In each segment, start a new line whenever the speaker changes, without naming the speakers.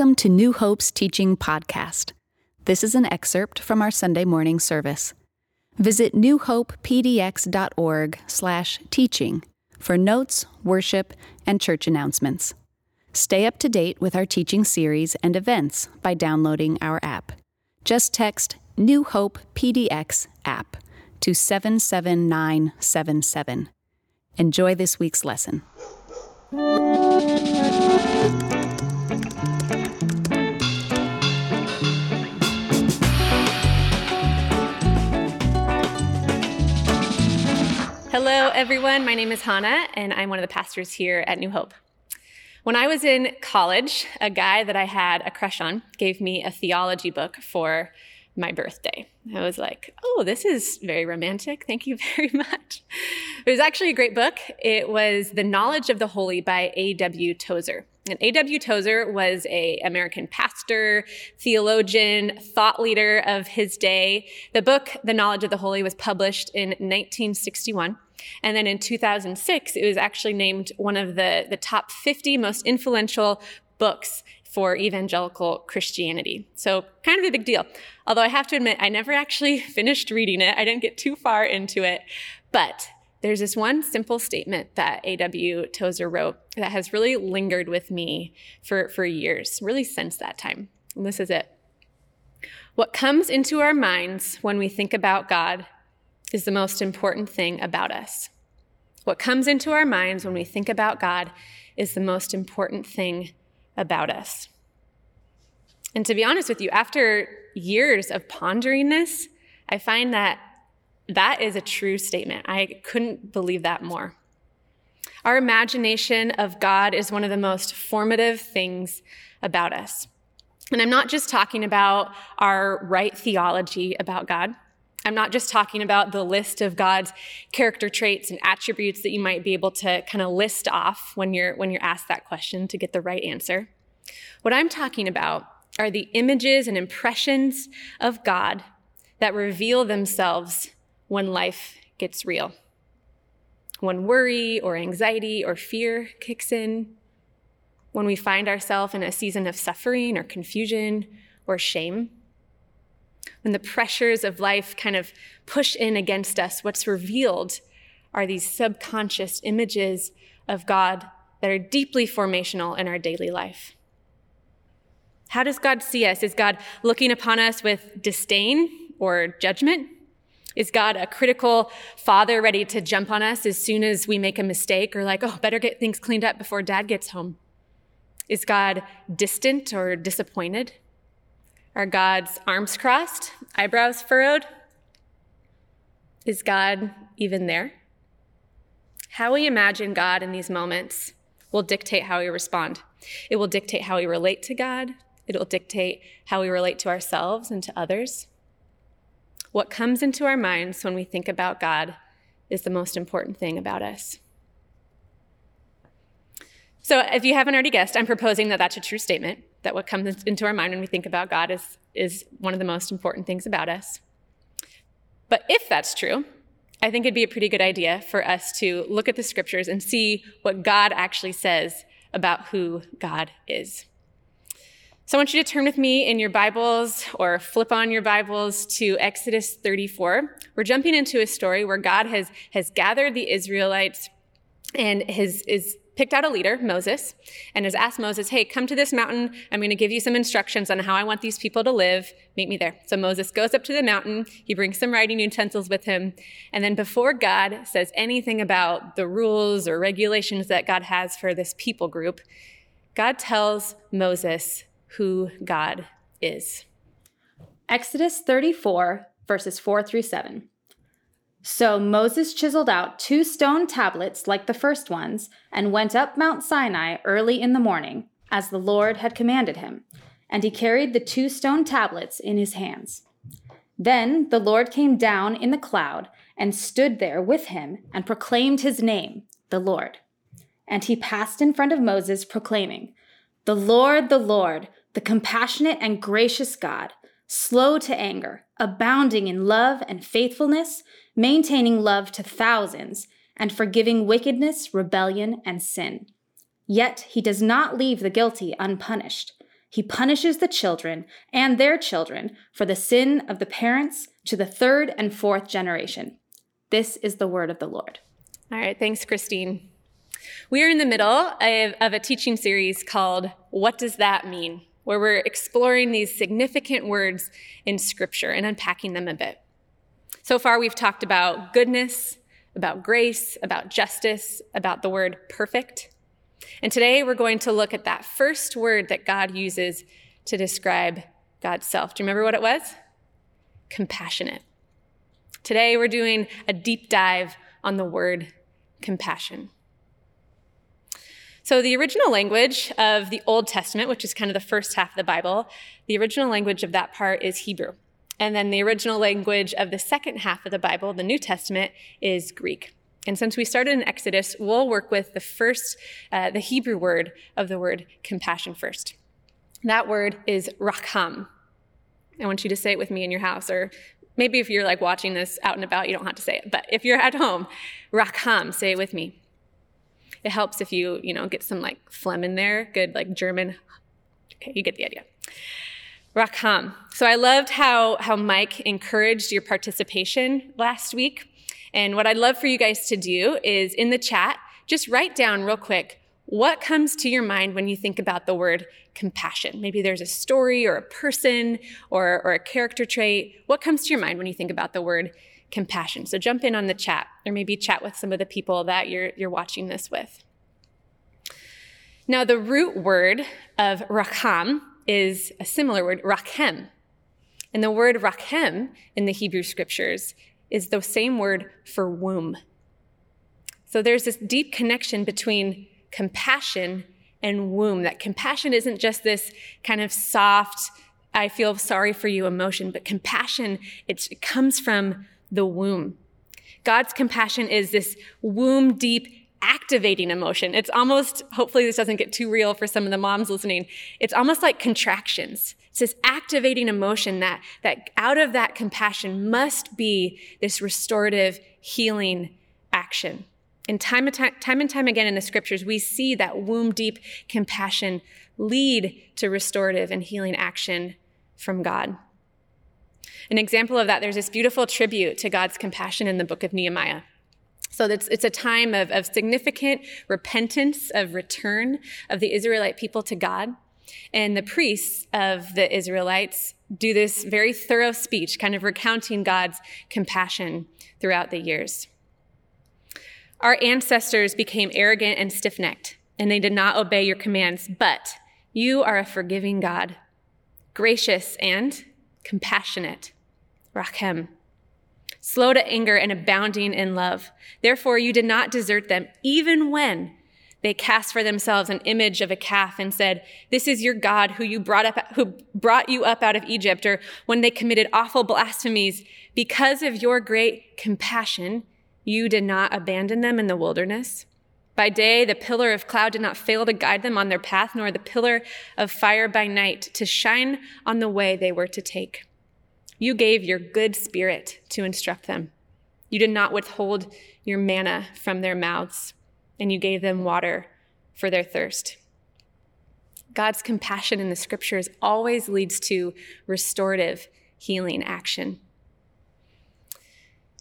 Welcome to New Hope's Teaching Podcast. This is an excerpt from our Sunday morning service. Visit newhopepdx.org slash teaching for notes, worship, and church announcements. Stay up to date with our teaching series and events by downloading our app. Just text New Hope PDX app to 77977. Enjoy this week's lesson.
Hello, everyone. My name is Hannah, and I'm one of the pastors here at New Hope. When I was in college, a guy that I had a crush on gave me a theology book for my birthday. I was like, oh, this is very romantic. Thank you very much. It was actually a great book. It was The Knowledge of the Holy by A.W. Tozer. And A.W. Tozer was a American pastor, theologian, thought leader of his day. The book, The Knowledge of the Holy, was published in 1961. And then in 2006, it was actually named one of the, the top 50 most influential books for evangelical Christianity. So, kind of a big deal. Although I have to admit, I never actually finished reading it. I didn't get too far into it. But there's this one simple statement that A.W. Tozer wrote that has really lingered with me for, for years, really since that time. And this is it. What comes into our minds when we think about God is the most important thing about us. What comes into our minds when we think about God is the most important thing about us. And to be honest with you, after years of pondering this, I find that that is a true statement. I couldn't believe that more. Our imagination of God is one of the most formative things about us. And I'm not just talking about our right theology about God. I'm not just talking about the list of God's character traits and attributes that you might be able to kind of list off when you're when you're asked that question to get the right answer. What I'm talking about are the images and impressions of God that reveal themselves when life gets real. When worry or anxiety or fear kicks in, when we find ourselves in a season of suffering or confusion or shame when the pressures of life kind of push in against us, what's revealed are these subconscious images of God that are deeply formational in our daily life. How does God see us? Is God looking upon us with disdain or judgment? Is God a critical father ready to jump on us as soon as we make a mistake or like, oh, better get things cleaned up before dad gets home? Is God distant or disappointed? Are God's arms crossed, eyebrows furrowed? Is God even there? How we imagine God in these moments will dictate how we respond. It will dictate how we relate to God. It will dictate how we relate to ourselves and to others. What comes into our minds when we think about God is the most important thing about us. So, if you haven't already guessed, I'm proposing that that's a true statement that what comes into our mind when we think about God is, is one of the most important things about us. But if that's true, I think it'd be a pretty good idea for us to look at the scriptures and see what God actually says about who God is. So I want you to turn with me in your Bibles or flip on your Bibles to Exodus 34. We're jumping into a story where God has, has gathered the Israelites and has, is picked out a leader, Moses, and has asked Moses, hey, come to this mountain. I'm going to give you some instructions on how I want these people to live. Meet me there. So Moses goes up to the mountain. He brings some writing utensils with him. And then before God says anything about the rules or regulations that God has for this people group, God tells Moses who God is.
Exodus 34, verses 4 through 7. So Moses chiseled out two stone tablets like the first ones and went up Mount Sinai early in the morning, as the Lord had commanded him. And he carried the two stone tablets in his hands. Then the Lord came down in the cloud and stood there with him and proclaimed his name, the Lord. And he passed in front of Moses, proclaiming, The Lord, the Lord, the compassionate and gracious God, slow to anger, abounding in love and faithfulness maintaining love to thousands, and forgiving wickedness, rebellion, and sin. Yet he does not leave the guilty unpunished. He punishes the children and their children for the sin of the parents to the third and fourth generation. This is the word of the Lord.
All right, thanks, Christine. We are in the middle of, a teaching series called What Does That Mean? Where we're exploring these significant words in Scripture and unpacking them a bit. So far, we've talked about goodness, about grace, about justice, about the word perfect. And today we're going to look at that first word that God uses to describe God's self. Do you remember what it was? Compassionate. Today we're doing a deep dive on the word compassion. So, the original language of the Old Testament, which is kind of the first half of the Bible, the original language of that part is Hebrew. And then the original language of the second half of the Bible, the New Testament, is Greek. And since we started in Exodus, we'll work with the first, uh, the Hebrew word of the word compassion first. That word is rakham. I want you to say it with me in your house, or maybe if you're like watching this out and about, you don't have to say it. But if you're at home, rakham, say it with me. It helps if you, you know, get some like phlegm in there, good like German. Okay, you get the idea. Rakham. So I loved how, how Mike encouraged your participation last week. And what I'd love for you guys to do is in the chat, just write down real quick what comes to your mind when you think about the word compassion. Maybe there's a story or a person or, or a character trait. What comes to your mind when you think about the word compassion? So jump in on the chat or maybe chat with some of the people that you're, you're watching this with. Now, the root word of rakham is a similar word, rakhem. And the word rakhem in the Hebrew scriptures is the same word for womb. So there's this deep connection between compassion and womb. That compassion isn't just this kind of soft, I feel sorry for you emotion, but compassion, it comes from the womb. God's compassion is this womb deep activating emotion. It's almost, hopefully, this doesn't get too real for some of the moms listening. It's almost like contractions. It's this activating emotion that, that out of that compassion must be this restorative, healing action. And time and time, time and time again in the scriptures, we see that womb deep compassion lead to restorative and healing action from God. An example of that, there's this beautiful tribute to God's compassion in the book of Nehemiah. So it's, it's a time of, of significant repentance, of return of the Israelite people to God. And the priests of the Israelites do this very thorough speech, kind of recounting God's compassion throughout the years. Our ancestors became arrogant and stiff necked, and they did not obey your commands, but you are a forgiving God, gracious and compassionate. Rachem slow to anger and abounding in love. Therefore, you did not desert them, even when they cast for themselves an image of a calf and said, This is your God who you brought up, who brought you up out of Egypt, or when they committed awful blasphemies. Because of your great compassion, you did not abandon them in the wilderness. By day, the pillar of cloud did not fail to guide them on their path, nor the pillar of fire by night to shine on the way they were to take. You gave your good spirit to instruct them. You did not withhold your manna from their mouths, and you gave them water for their thirst. God's compassion in the scriptures always leads to restorative healing action.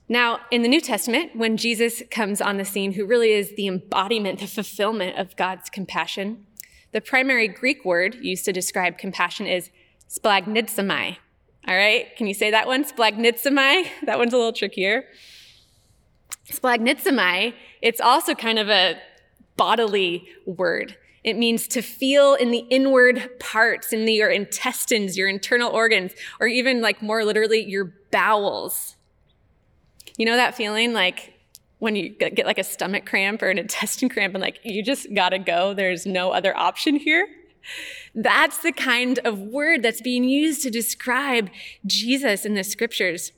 Now, in the New Testament, when Jesus comes on the scene, who really is the embodiment, the fulfillment of God's compassion, the primary Greek word used to describe compassion is splanchnizomai, all right, can you say that one? Splanchnizomai. That one's a little trickier. Splanchnizomai, it's also kind of a bodily word. It means to feel in the inward parts, in the, your intestines, your internal organs, or even like more literally, your bowels. You know that feeling like when you get like a stomach cramp or an intestine cramp and like you just gotta go, there's no other option here? That's the kind of word that's being used to describe Jesus in the scriptures.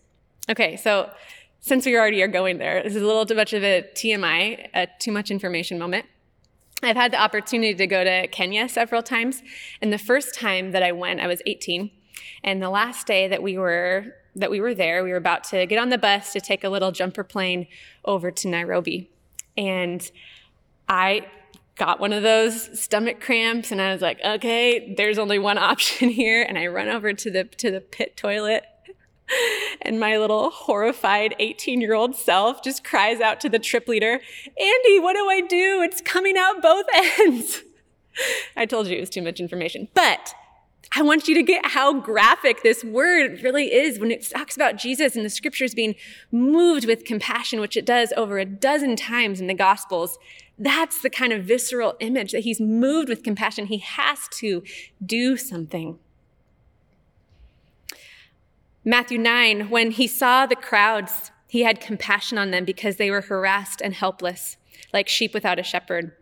Okay, so since we already are going there, this is a little too much of a TMI, a too much information moment. I've had the opportunity to go to Kenya several times, and the first time that I went, I was 18, and the last day that we were that we were there, we were about to get on the bus to take a little jumper plane over to Nairobi, and I got one of those stomach cramps and I was like, okay, there's only one option here. And I run over to the, to the pit toilet and my little horrified 18 year old self just cries out to the trip leader, Andy, what do I do? It's coming out both ends. I told you it was too much information, but I want you to get how graphic this word really is when it talks about Jesus and the scriptures being moved with compassion, which it does over a dozen times in the gospels. That's the kind of visceral image that he's moved with compassion. He has to do something. Matthew 9, when he saw the crowds, he had compassion on them because they were harassed and helpless, like sheep without a shepherd.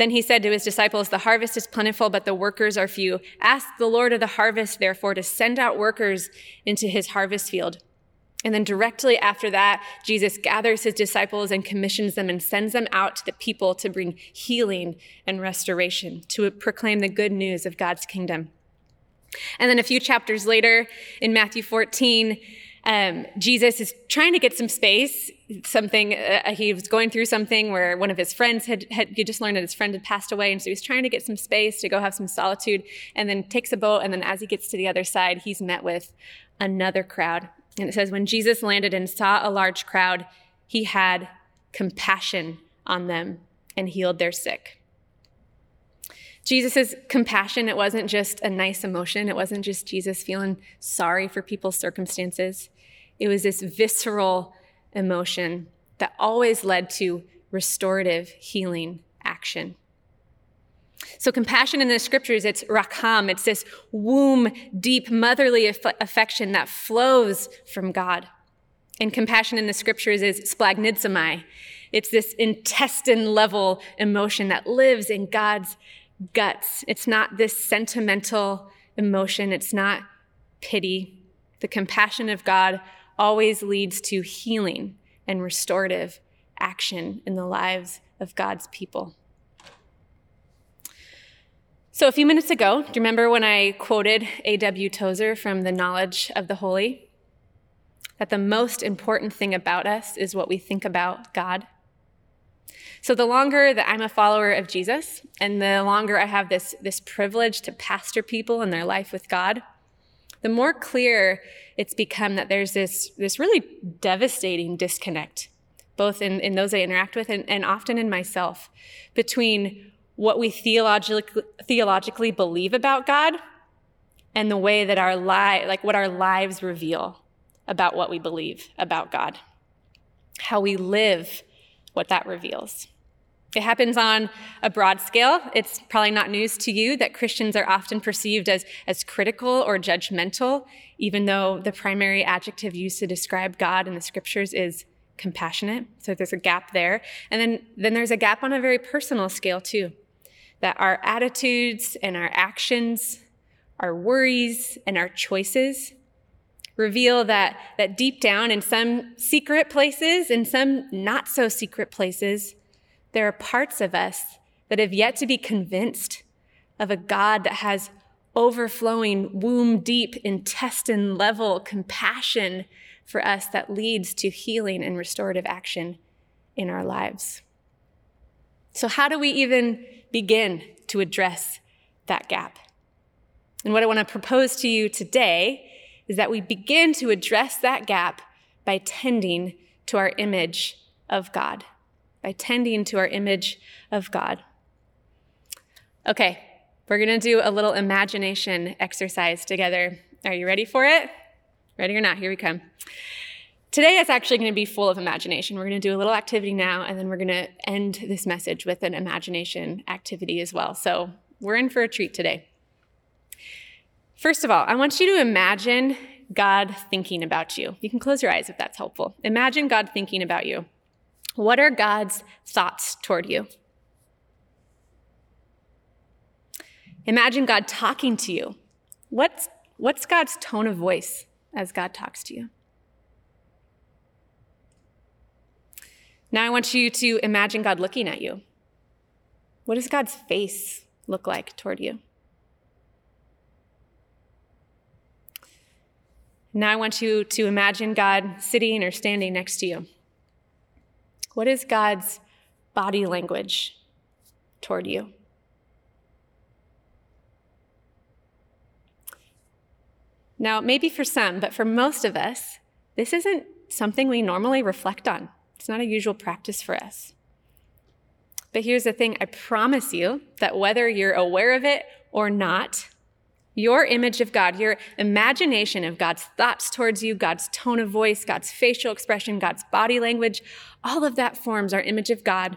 Then he said to his disciples, The harvest is plentiful, but the workers are few. Ask the Lord of the harvest, therefore, to send out workers into his harvest field. And then directly after that, Jesus gathers his disciples and commissions them and sends them out to the people to bring healing and restoration, to proclaim the good news of God's kingdom. And then a few chapters later, in Matthew 14, um, Jesus is trying to get some space. Something uh, he was going through something where one of his friends had, had he just learned that his friend had passed away, and so he's trying to get some space to go have some solitude. And then takes a boat, and then as he gets to the other side, he's met with another crowd. And it says, when Jesus landed and saw a large crowd, he had compassion on them and healed their sick. Jesus' compassion, it wasn't just a nice emotion. It wasn't just Jesus feeling sorry for people's circumstances. It was this visceral emotion that always led to restorative healing action. So, compassion in the scriptures, it's rakham, it's this womb deep motherly aff- affection that flows from God. And compassion in the scriptures is splanchnizomai. It's this intestine level emotion that lives in God's guts. It's not this sentimental emotion, it's not pity. The compassion of God always leads to healing and restorative action in the lives of God's people. So, a few minutes ago, do you remember when I quoted A.W. Tozer from The Knowledge of the Holy? That the most important thing about us is what we think about God. So the longer that I'm a follower of Jesus and the longer I have this, this privilege to pastor people in their life with God, the more clear it's become that there's this, this really devastating disconnect, both in, in those I interact with and, and often in myself, between what we theologically, theologically believe about God and the way that our li- like what our lives reveal about what we believe about God. How we live what that reveals. It happens on a broad scale. It's probably not news to you that Christians are often perceived as, as critical or judgmental, even though the primary adjective used to describe God in the scriptures is compassionate. So there's a gap there. And then, then there's a gap on a very personal scale, too, that our attitudes and our actions, our worries and our choices reveal that, that deep down in some secret places, in some not so secret places, there are parts of us that have yet to be convinced of a God that has overflowing, womb deep, intestine level compassion for us that leads to healing and restorative action in our lives. So, how do we even begin to address that gap? And what I want to propose to you today is that we begin to address that gap by tending to our image of God, by tending to our image of God. Okay, we're to do a little imagination exercise together. Are you ready for it? Ready or not? Here we come. Today is actually going to be full of imagination. We're going to do a little activity now, and then we're going to end this message with an imagination activity as well. So we're in for a treat today. First of all, I want you to imagine God thinking about you. You can close your eyes if that's helpful. Imagine God thinking about you. What are God's thoughts toward you? Imagine God talking to you. What's, what's God's tone of voice as God talks to you? Now I want you to imagine God looking at you. What does God's face look like toward you? Now I want you to imagine God sitting or standing next to you. What is God's body language toward you? Now, maybe for some, but for most of us, this isn't something we normally reflect on. It's not a usual practice for us. But here's the thing I promise you that whether you're aware of it or not, your image of God, your imagination of God's thoughts towards you, God's tone of voice, God's facial expression, God's body language, all of that forms our image of God.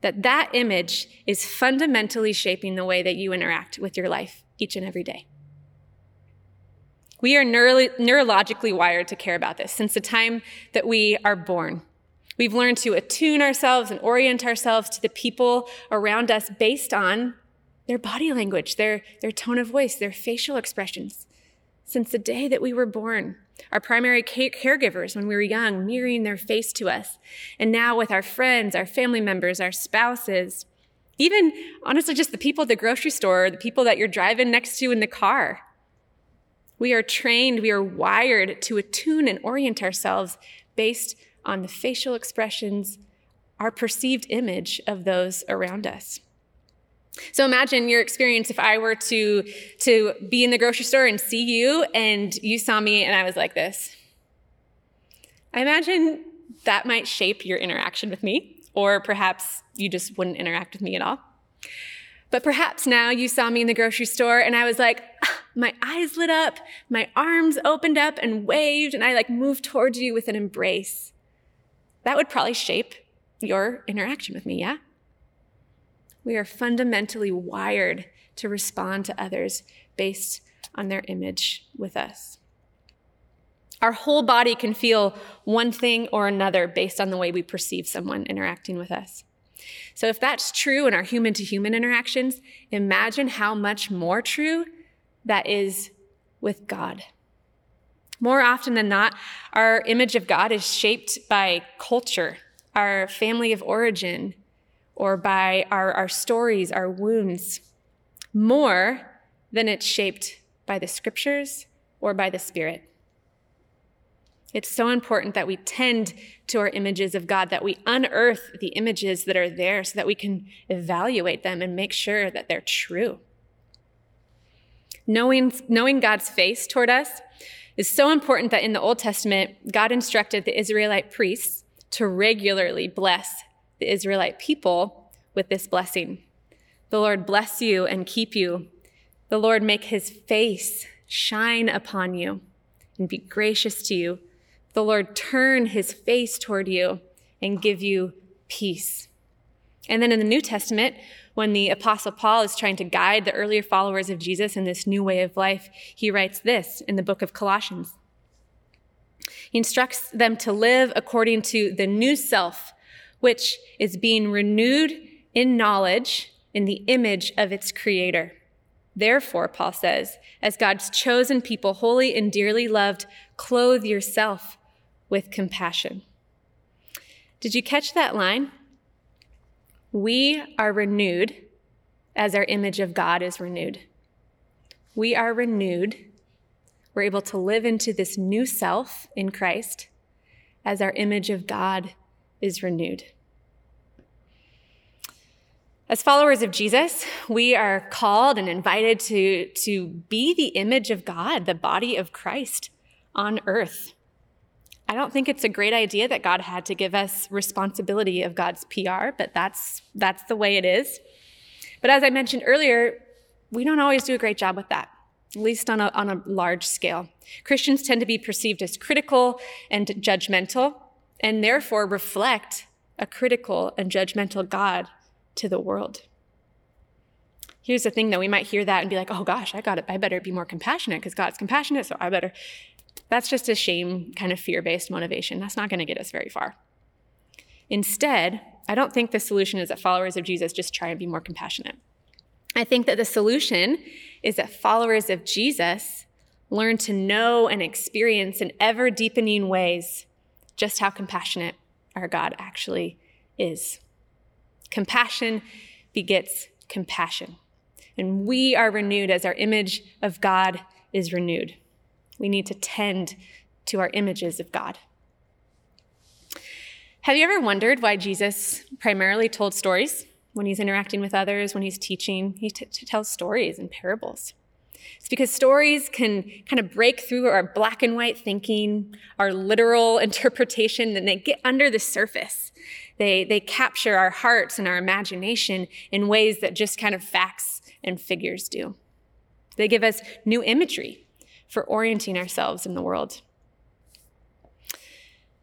That that image is fundamentally shaping the way that you interact with your life each and every day. We are neuro- neurologically wired to care about this since the time that we are born. We've learned to attune ourselves and orient ourselves to the people around us based on their body language, their, their tone of voice, their facial expressions. Since the day that we were born, our primary caregivers when we were young, mirroring their face to us. And now with our friends, our family members, our spouses, even honestly, just the people at the grocery store, the people that you're driving next to in the car. We are trained, we are wired to attune and orient ourselves based on the facial expressions, our perceived image of those around us. So imagine your experience if I were to, to be in the grocery store and see you and you saw me and I was like this. I imagine that might shape your interaction with me, or perhaps you just wouldn't interact with me at all. But perhaps now you saw me in the grocery store and I was like, ah, my eyes lit up, my arms opened up and waved, and I like moved towards you with an embrace. That would probably shape your interaction with me, yeah? We are fundamentally wired to respond to others based on their image with us. Our whole body can feel one thing or another based on the way we perceive someone interacting with us. So, if that's true in our human to human interactions, imagine how much more true that is with God. More often than not, our image of God is shaped by culture, our family of origin, or by our, our stories, our wounds, more than it's shaped by the scriptures or by the Spirit. It's so important that we tend to our images of God, that we unearth the images that are there so that we can evaluate them and make sure that they're true. Knowing, knowing God's face toward us is so important that in the Old Testament, God instructed the Israelite priests to regularly bless the Israelite people with this blessing. The Lord bless you and keep you. The Lord make his face shine upon you and be gracious to you. The Lord turn his face toward you and give you peace. And then in the New Testament, when the Apostle Paul is trying to guide the earlier followers of Jesus in this new way of life, he writes this in the book of Colossians. He instructs them to live according to the new self, which is being renewed in knowledge in the image of its creator. Therefore, Paul says, as God's chosen people, holy and dearly loved, clothe yourself with compassion. Did you catch that line? We are renewed as our image of God is renewed. We are renewed. We're able to live into this new self in Christ as our image of God is renewed. As followers of Jesus, we are called and invited to, to be the image of God, the body of Christ on earth. I don't think it's a great idea that God had to give us responsibility of God's PR, but that's that's the way it is. But as I mentioned earlier, we don't always do a great job with that, at least on a, on a large scale. Christians tend to be perceived as critical and judgmental, and therefore reflect a critical and judgmental God to the world. Here's the thing though, we might hear that and be like, oh gosh, I got it. I better be more compassionate because God's compassionate, so I better that's just a shame kind of fear based motivation. That's not going to get us very far. Instead, I don't think the solution is that followers of Jesus just try and be more compassionate. I think that the solution is that followers of Jesus learn to know and experience in ever deepening ways just how compassionate our God actually is. Compassion begets compassion. And we are renewed as our image of God is renewed. We need to tend to our images of God. Have you ever wondered why Jesus primarily told stories? when he's interacting with others, when he's teaching, he t- tells stories and parables. It's because stories can kind of break through our black and white thinking, our literal interpretation, and they get under the surface. They, they capture our hearts and our imagination in ways that just kind of facts and figures do. They give us new imagery for orienting ourselves in the world.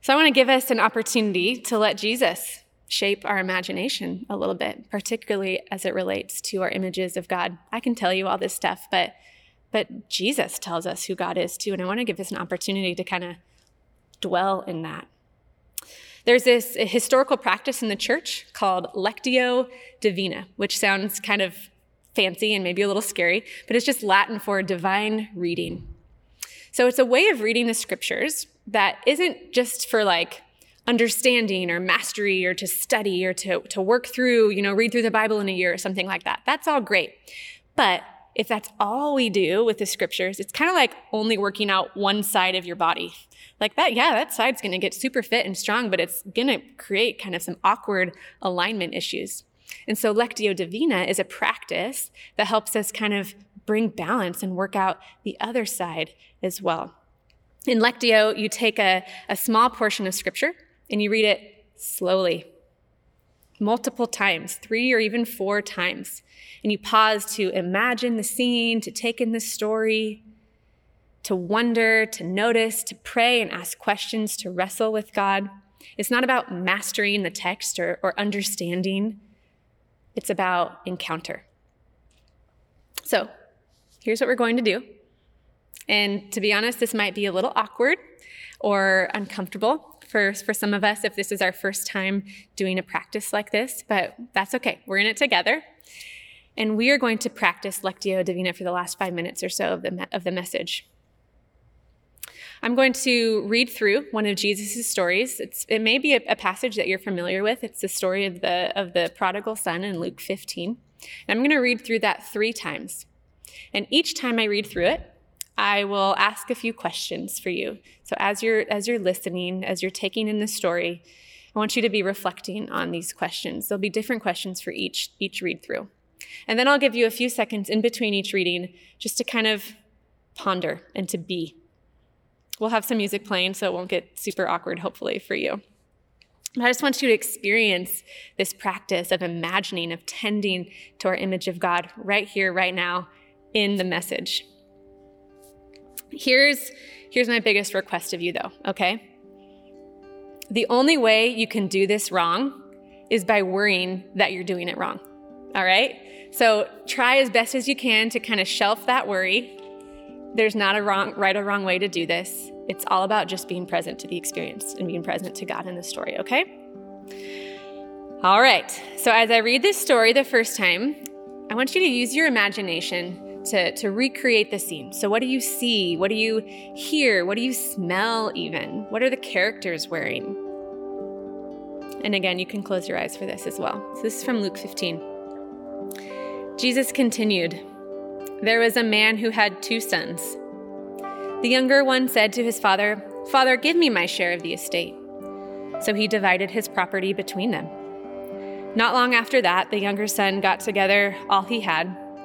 So I want to give us an opportunity to let Jesus shape our imagination a little bit, particularly as it relates to our images of God. I can tell you all this stuff, but but Jesus tells us who God is too, and I want to give us an opportunity to kind of dwell in that. There's this historical practice in the church called Lectio Divina, which sounds kind of fancy and maybe a little scary, but it's just Latin for divine reading. So it's a way of reading the scriptures that isn't just for like understanding or mastery or to study or to, to work through, you know, read through the Bible in a year or something like that. That's all great. But if that's all we do with the scriptures, it's kind of like only working out one side of your body. Like that, yeah, that side's going to get super fit and strong, but it's going to create kind of some awkward alignment issues. And so Lectio Divina is a practice that helps us kind of bring balance and work out the other side as well. In Lectio, you take a, a small portion of scripture and you read it slowly, multiple times, three or even four times. And you pause to imagine the scene, to take in the story, to wonder, to notice, to pray and ask questions, to wrestle with God. It's not about mastering the text or, or understanding, it's about encounter. So, here's what we're going to do. And to be honest, this might be a little awkward or uncomfortable for, for some of us if this is our first time doing a practice like this, but that's okay. We're in it together. And we are going to practice Lectio Divina for the last five minutes or so of the, of the message. I'm going to read through one of Jesus' stories. It's, it may be a, a, passage that you're familiar with. It's the story of the, of the prodigal son in Luke 15. And I'm going to read through that three times. And each time I read through it, I will ask a few questions for you. So as you're as you're listening, as you're taking in the story, I want you to be reflecting on these questions. There'll be different questions for each each read through. And then I'll give you a few seconds in between each reading just to kind of ponder and to be. We'll have some music playing so it won't get super awkward hopefully for you. I just want you to experience this practice of imagining, of tending to our image of God right here, right now, in the message. Here's, here's my biggest request of you, though, okay? The only way you can do this wrong is by worrying that you're doing it wrong, all right? So try as best as you can to kind of shelf that worry. There's not a wrong, right or wrong way to do this. It's all about just being present to the experience and being present to God in the story, okay? All right, so as I read this story the first time, I want you to use your imagination to, to recreate the scene. So, what do you see? What do you hear? What do you smell, even? What are the characters wearing? And again, you can close your eyes for this as well. So, this is from Luke 15. Jesus continued There was a man who had two sons. The younger one said to his father, Father, give me my share of the estate. So he divided his property between them. Not long after that, the younger son got together all he had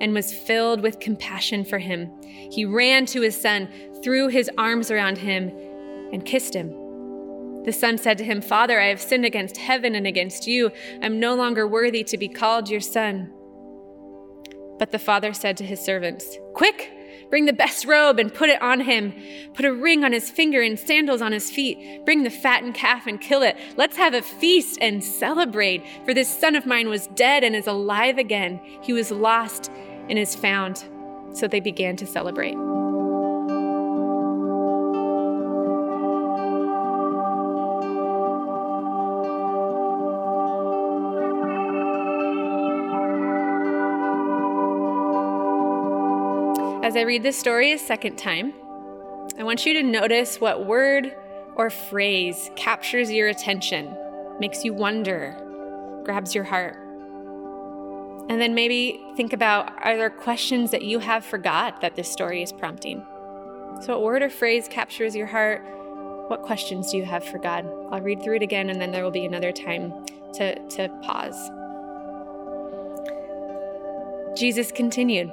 and was filled with compassion for him. He ran to his son, threw his arms around him, and kissed him. The son said to him, Father, I have sinned against heaven and against you. I'm no longer worthy to be called your son. But the father said to his servants, Quick! Bring the best robe and put it on him. Put a ring on his finger and sandals on his feet. Bring the fattened calf and kill it. Let's have a feast and celebrate. For this son of mine was dead and is alive again. He was lost and is found. So they began to celebrate. As I read this story a second time, I want you to notice what word or phrase captures your attention, makes you wonder, grabs your heart. And then maybe think about are there questions that you have for God that this story is prompting? So, what word or phrase captures your heart? What questions do you have for God? I'll read through it again and then there will be another time to, to pause. Jesus continued.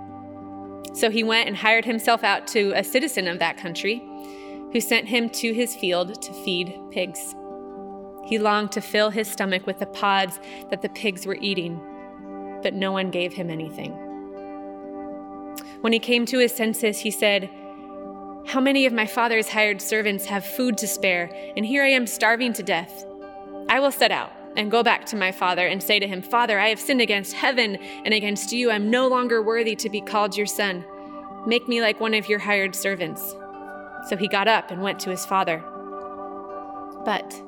So he went and hired himself out to a citizen of that country, who sent him to his field to feed pigs. He longed to fill his stomach with the pods that the pigs were eating, but no one gave him anything. When he came to his senses, he said, How many of my father's hired servants have food to spare, and here I am starving to death? I will set out and go back to my father and say to him, Father, I have sinned against heaven and against you. I'm no longer worthy to be called your son. Make me like one of your hired servants. So he got up and went to his father. But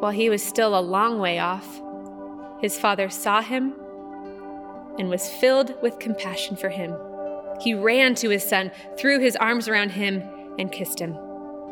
while he was still a long way off, his father saw him and was filled with compassion for him. He ran to his son, threw his arms around him, and kissed him.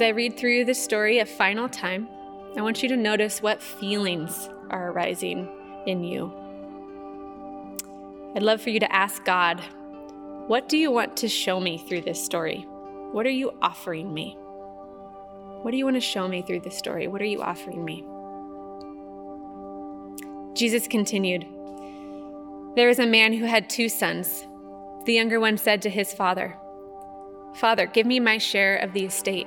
As I read through the story a final time, I want you to notice what feelings are arising in you. I'd love for you to ask God, what do you want to show me through this story? What are you offering me? What do you want to show me through this story? What are you offering me? Jesus continued There was a man who had two sons. The younger one said to his father, Father, give me my share of the estate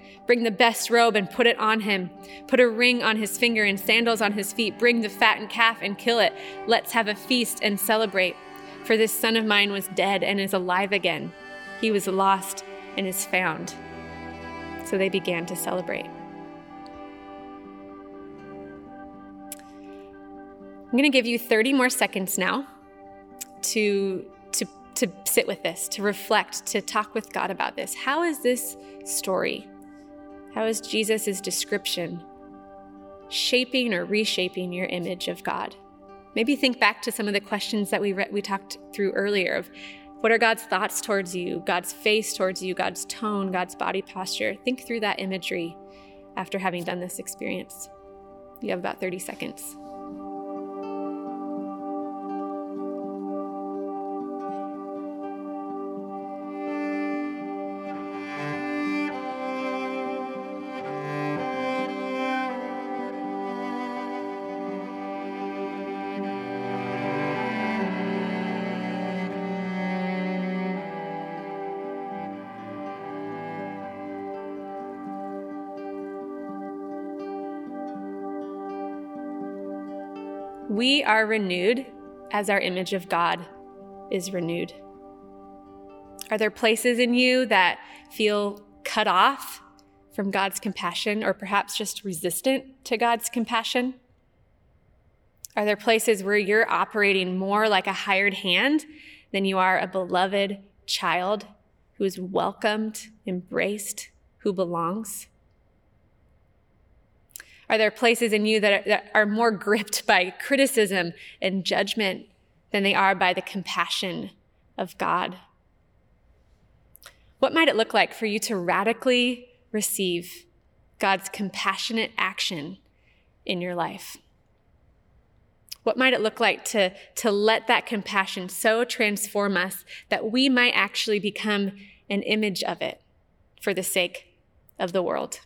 Bring the best robe and put it on him. Put a ring on his finger and sandals on his feet. Bring the fattened calf and kill it. Let's have a feast and celebrate. For this son of mine was dead and is alive again. He was lost and is found. So they began to celebrate. I'm going to give you 30 more seconds now to, to, to sit with this, to reflect, to talk with God about this. How is this story, how is Jesus' description shaping or reshaping your image of God? Maybe think back to some of the questions that we, re- we talked through earlier of what are God's thoughts towards you, God's face towards you, God's tone, God's body posture. Think through that imagery after having done this experience. You have about 30 seconds. We are renewed as our image of God is renewed. Are there places in you that feel cut off from God's compassion or perhaps just resistant to God's compassion? Are there places where you're operating more like a hired hand than you are a beloved child who is welcomed, embraced, who belongs? Are there places in you that are, that are more gripped by criticism and judgment than they are by the compassion of God? What might it look like for you to radically receive God's compassionate action in your life? What might it look like to, to let that compassion so transform us that we might actually become an image of it for the sake of the world?